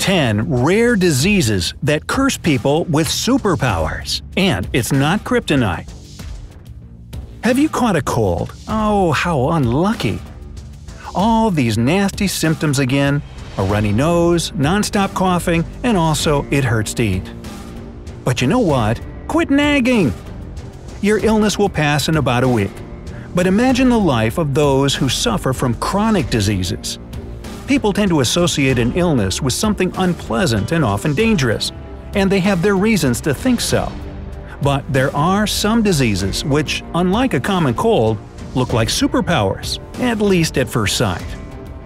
10 rare diseases that curse people with superpowers. And it's not kryptonite. Have you caught a cold? Oh, how unlucky. All these nasty symptoms again a runny nose, nonstop coughing, and also it hurts to eat. But you know what? Quit nagging! Your illness will pass in about a week. But imagine the life of those who suffer from chronic diseases. People tend to associate an illness with something unpleasant and often dangerous, and they have their reasons to think so. But there are some diseases which, unlike a common cold, look like superpowers, at least at first sight.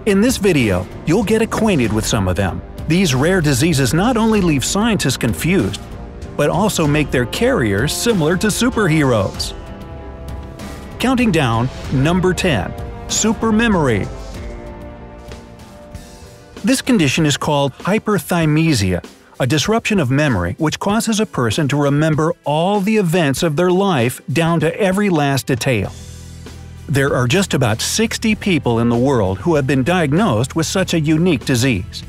In this video, you'll get acquainted with some of them. These rare diseases not only leave scientists confused, but also make their carriers similar to superheroes. Counting down, number 10. Supermemory. This condition is called hyperthymesia, a disruption of memory which causes a person to remember all the events of their life down to every last detail. There are just about 60 people in the world who have been diagnosed with such a unique disease.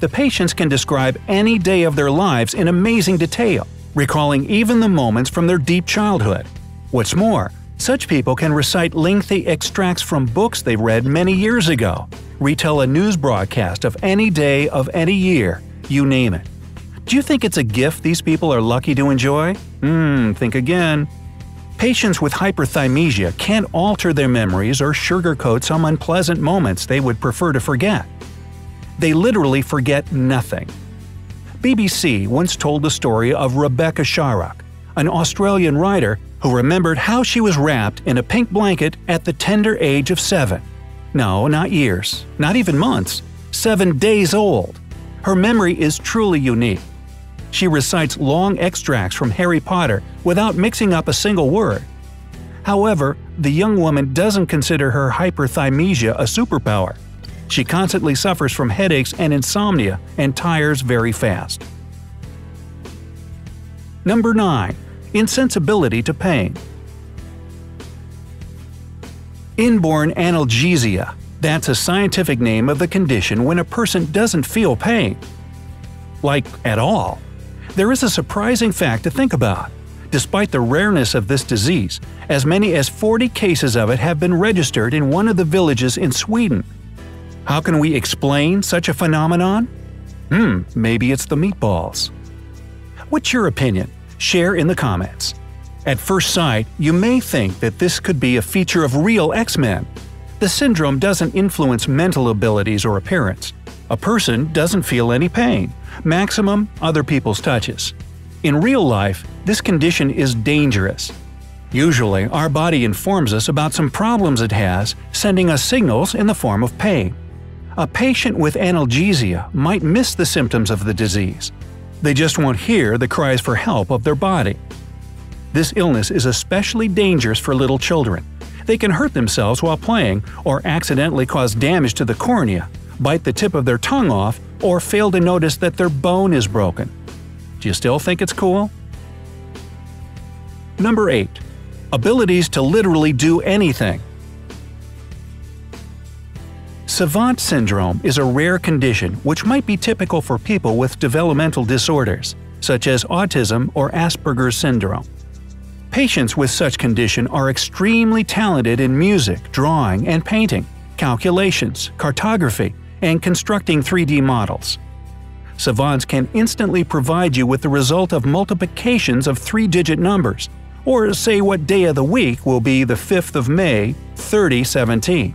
The patients can describe any day of their lives in amazing detail, recalling even the moments from their deep childhood. What's more, such people can recite lengthy extracts from books they read many years ago, retell a news broadcast of any day of any year, you name it. Do you think it's a gift these people are lucky to enjoy? Hmm, think again. Patients with hyperthymesia can't alter their memories or sugarcoat some unpleasant moments they would prefer to forget. They literally forget nothing. BBC once told the story of Rebecca Sharrock, an Australian writer who remembered how she was wrapped in a pink blanket at the tender age of seven. No, not years, not even months, seven days old. Her memory is truly unique she recites long extracts from Harry Potter without mixing up a single word. However, the young woman doesn't consider her hyperthymesia a superpower. She constantly suffers from headaches and insomnia and tires very fast. Number 9. Insensibility to pain. Inborn analgesia. That's a scientific name of the condition when a person doesn't feel pain. Like, at all. There is a surprising fact to think about. Despite the rareness of this disease, as many as 40 cases of it have been registered in one of the villages in Sweden. How can we explain such a phenomenon? Hmm, maybe it's the meatballs. What's your opinion? Share in the comments. At first sight, you may think that this could be a feature of real X-Men. The syndrome doesn't influence mental abilities or appearance. A person doesn't feel any pain, maximum other people's touches. In real life, this condition is dangerous. Usually, our body informs us about some problems it has, sending us signals in the form of pain. A patient with analgesia might miss the symptoms of the disease. They just won't hear the cries for help of their body. This illness is especially dangerous for little children. They can hurt themselves while playing or accidentally cause damage to the cornea, bite the tip of their tongue off, or fail to notice that their bone is broken. Do you still think it's cool? Number 8. Abilities to literally do anything. Savant syndrome is a rare condition which might be typical for people with developmental disorders, such as autism or Asperger's syndrome. Patients with such condition are extremely talented in music, drawing, and painting, calculations, cartography, and constructing 3D models. Savants can instantly provide you with the result of multiplications of three-digit numbers, or say what day of the week will be the 5th of May, 3017.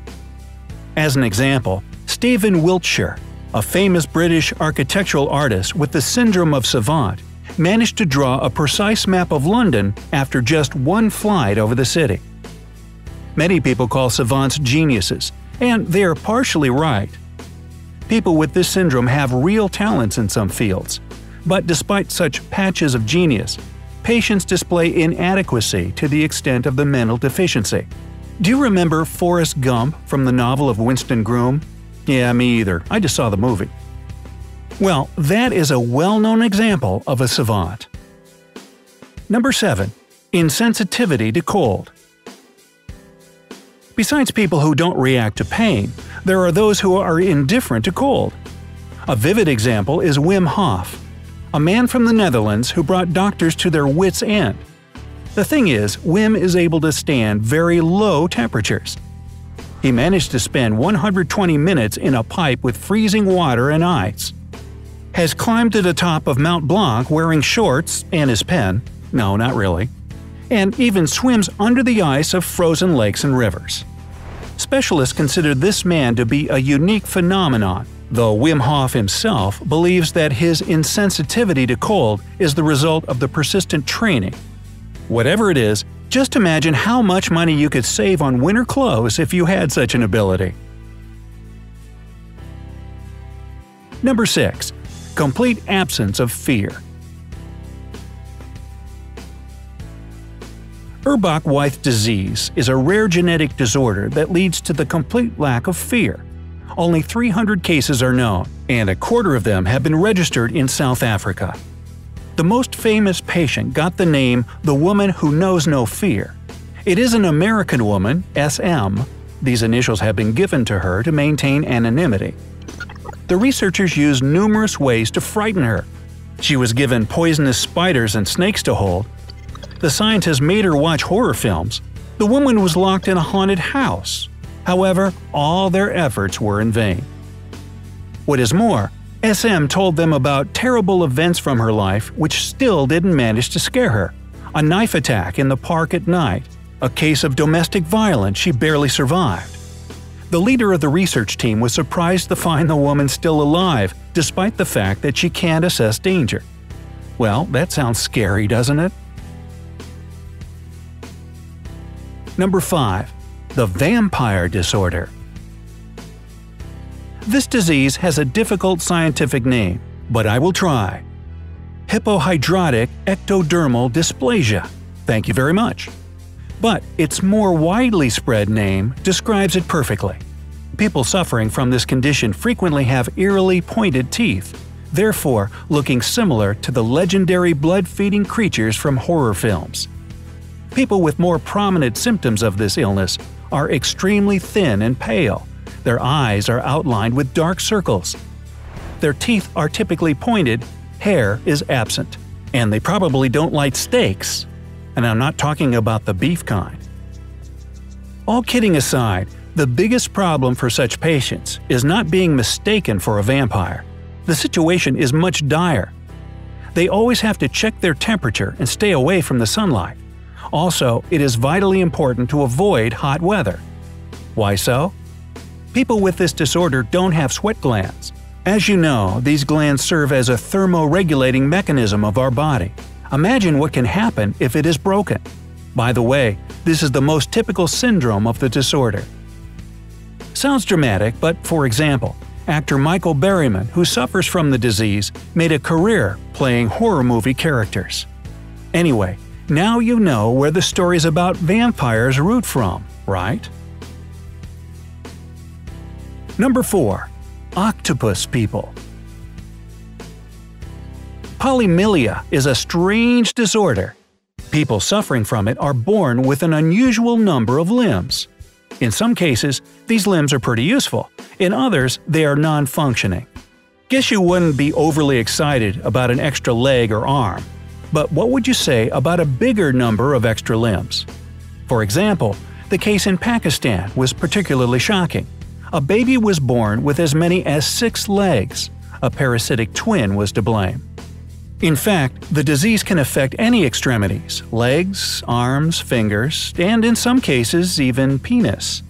As an example, Stephen Wiltshire, a famous British architectural artist with the syndrome of savant, managed to draw a precise map of London after just one flight over the city. Many people call savants geniuses, and they are partially right. People with this syndrome have real talents in some fields. But despite such patches of genius, patients display inadequacy to the extent of the mental deficiency. Do you remember Forrest Gump from the novel of Winston Groom? Yeah, me either. I just saw the movie. Well, that is a well-known example of a savant. Number 7. Insensitivity to cold. Besides people who don't react to pain, there are those who are indifferent to cold. A vivid example is Wim Hof, a man from the Netherlands who brought doctors to their wits' end. The thing is, Wim is able to stand very low temperatures. He managed to spend 120 minutes in a pipe with freezing water and ice. Has climbed to the top of Mount Blanc wearing shorts and his pen – no, not really – and even swims under the ice of frozen lakes and rivers. Specialists consider this man to be a unique phenomenon, though Wim Hof himself believes that his insensitivity to cold is the result of the persistent training. Whatever it is, just imagine how much money you could save on winter clothes if you had such an ability. Number 6. Complete absence of fear. Urbach-Wiethe disease is a rare genetic disorder that leads to the complete lack of fear. Only 300 cases are known, and a quarter of them have been registered in South Africa. The most famous patient got the name the woman who knows no fear. It is an American woman, SM. These initials have been given to her to maintain anonymity. The researchers used numerous ways to frighten her. She was given poisonous spiders and snakes to hold, the scientists made her watch horror films. The woman was locked in a haunted house. However, all their efforts were in vain. What is more, SM told them about terrible events from her life which still didn't manage to scare her. A knife attack in the park at night, a case of domestic violence she barely survived. The leader of the research team was surprised to find the woman still alive, despite the fact that she can't assess danger. Well, that sounds scary, doesn't it? Number 5. The Vampire Disorder This disease has a difficult scientific name, but I will try. Hypohidrotic ectodermal dysplasia. Thank you very much. But its more widely spread name describes it perfectly. People suffering from this condition frequently have eerily pointed teeth, therefore looking similar to the legendary blood-feeding creatures from horror films. People with more prominent symptoms of this illness are extremely thin and pale. Their eyes are outlined with dark circles. Their teeth are typically pointed, hair is absent. And they probably don't like steaks. And I'm not talking about the beef kind. All kidding aside, the biggest problem for such patients is not being mistaken for a vampire. The situation is much dire. They always have to check their temperature and stay away from the sunlight. Also, it is vitally important to avoid hot weather. Why so? People with this disorder don't have sweat glands. As you know, these glands serve as a thermoregulating mechanism of our body. Imagine what can happen if it is broken. By the way, this is the most typical syndrome of the disorder. Sounds dramatic, but for example, actor Michael Berryman, who suffers from the disease, made a career playing horror movie characters. Anyway, now you know where the stories about vampires root from, right? Number 4. Octopus People Polymelia is a strange disorder. People suffering from it are born with an unusual number of limbs. In some cases, these limbs are pretty useful, in others, they are non functioning. Guess you wouldn't be overly excited about an extra leg or arm, but what would you say about a bigger number of extra limbs? For example, the case in Pakistan was particularly shocking. A baby was born with as many as six legs. A parasitic twin was to blame. In fact, the disease can affect any extremities – legs, arms, fingers, and in some cases even penis.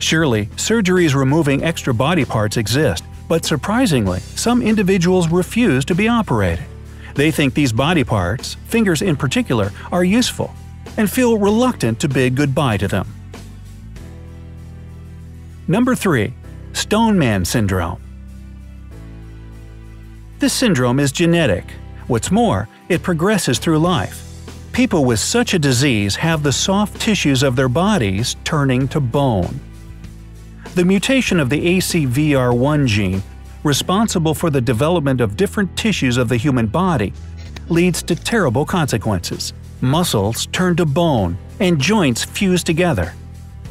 Surely, surgeries removing extra body parts exist, but surprisingly, some individuals refuse to be operated. They think these body parts, fingers in particular, are useful, and feel reluctant to bid goodbye to them. Number 3. Stoneman Syndrome This syndrome is genetic. What's more, it progresses through life. People with such a disease have the soft tissues of their bodies turning to bone. The mutation of the ACVR1 gene responsible for the development of different tissues of the human body, leads to terrible consequences. Muscles turn to bone, and joints fuse together.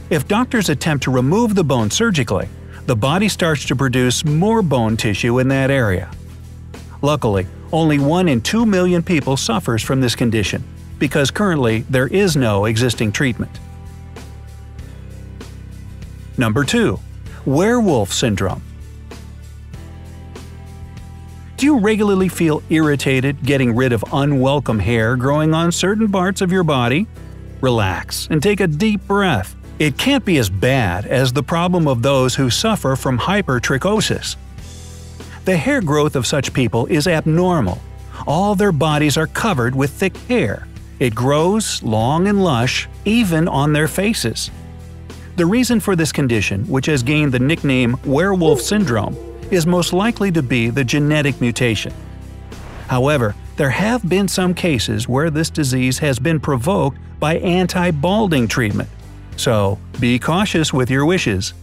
If doctors attempt to remove the bone surgically, the body starts to produce more bone tissue in that area. Luckily, only 1 in 2 million people suffers from this condition, because currently there is no existing treatment. Number 2. Werewolf Syndrome Do you regularly feel irritated getting rid of unwelcome hair growing on certain parts of your body? Relax and take a deep breath. It can't be as bad as the problem of those who suffer from hypertrichosis. The hair growth of such people is abnormal. All their bodies are covered with thick hair. It grows long and lush, even on their faces. The reason for this condition, which has gained the nickname werewolf syndrome, is most likely to be the genetic mutation. However, there have been some cases where this disease has been provoked by anti-balding treatment, so be cautious with your wishes.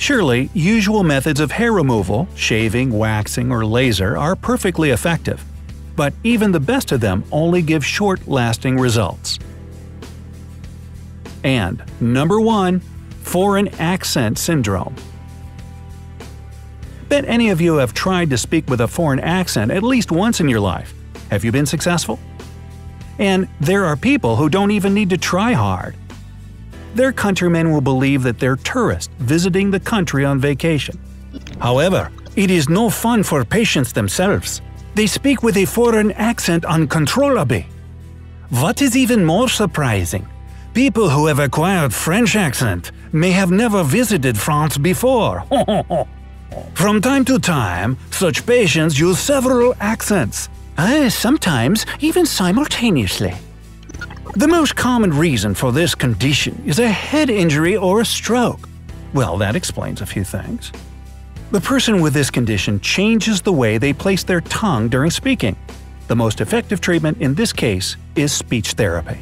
Surely, usual methods of hair removal, shaving, waxing, or laser, are perfectly effective. But even the best of them only give short-lasting results. And number 1. Foreign Accent Syndrome Bet any of you have tried to speak with a foreign accent at least once in your life. Have you been successful? And there are people who don't even need to try hard their countrymen will believe that they're tourists visiting the country on vacation. However, it is no fun for patients themselves. They speak with a foreign accent uncontrollably. What is even more surprising, people who have acquired French accent may have never visited France before. From time to time, such patients use several accents, uh, sometimes even simultaneously. The most common reason for this condition is a head injury or a stroke. Well, that explains a few things. The person with this condition changes the way they place their tongue during speaking. The most effective treatment in this case is speech therapy.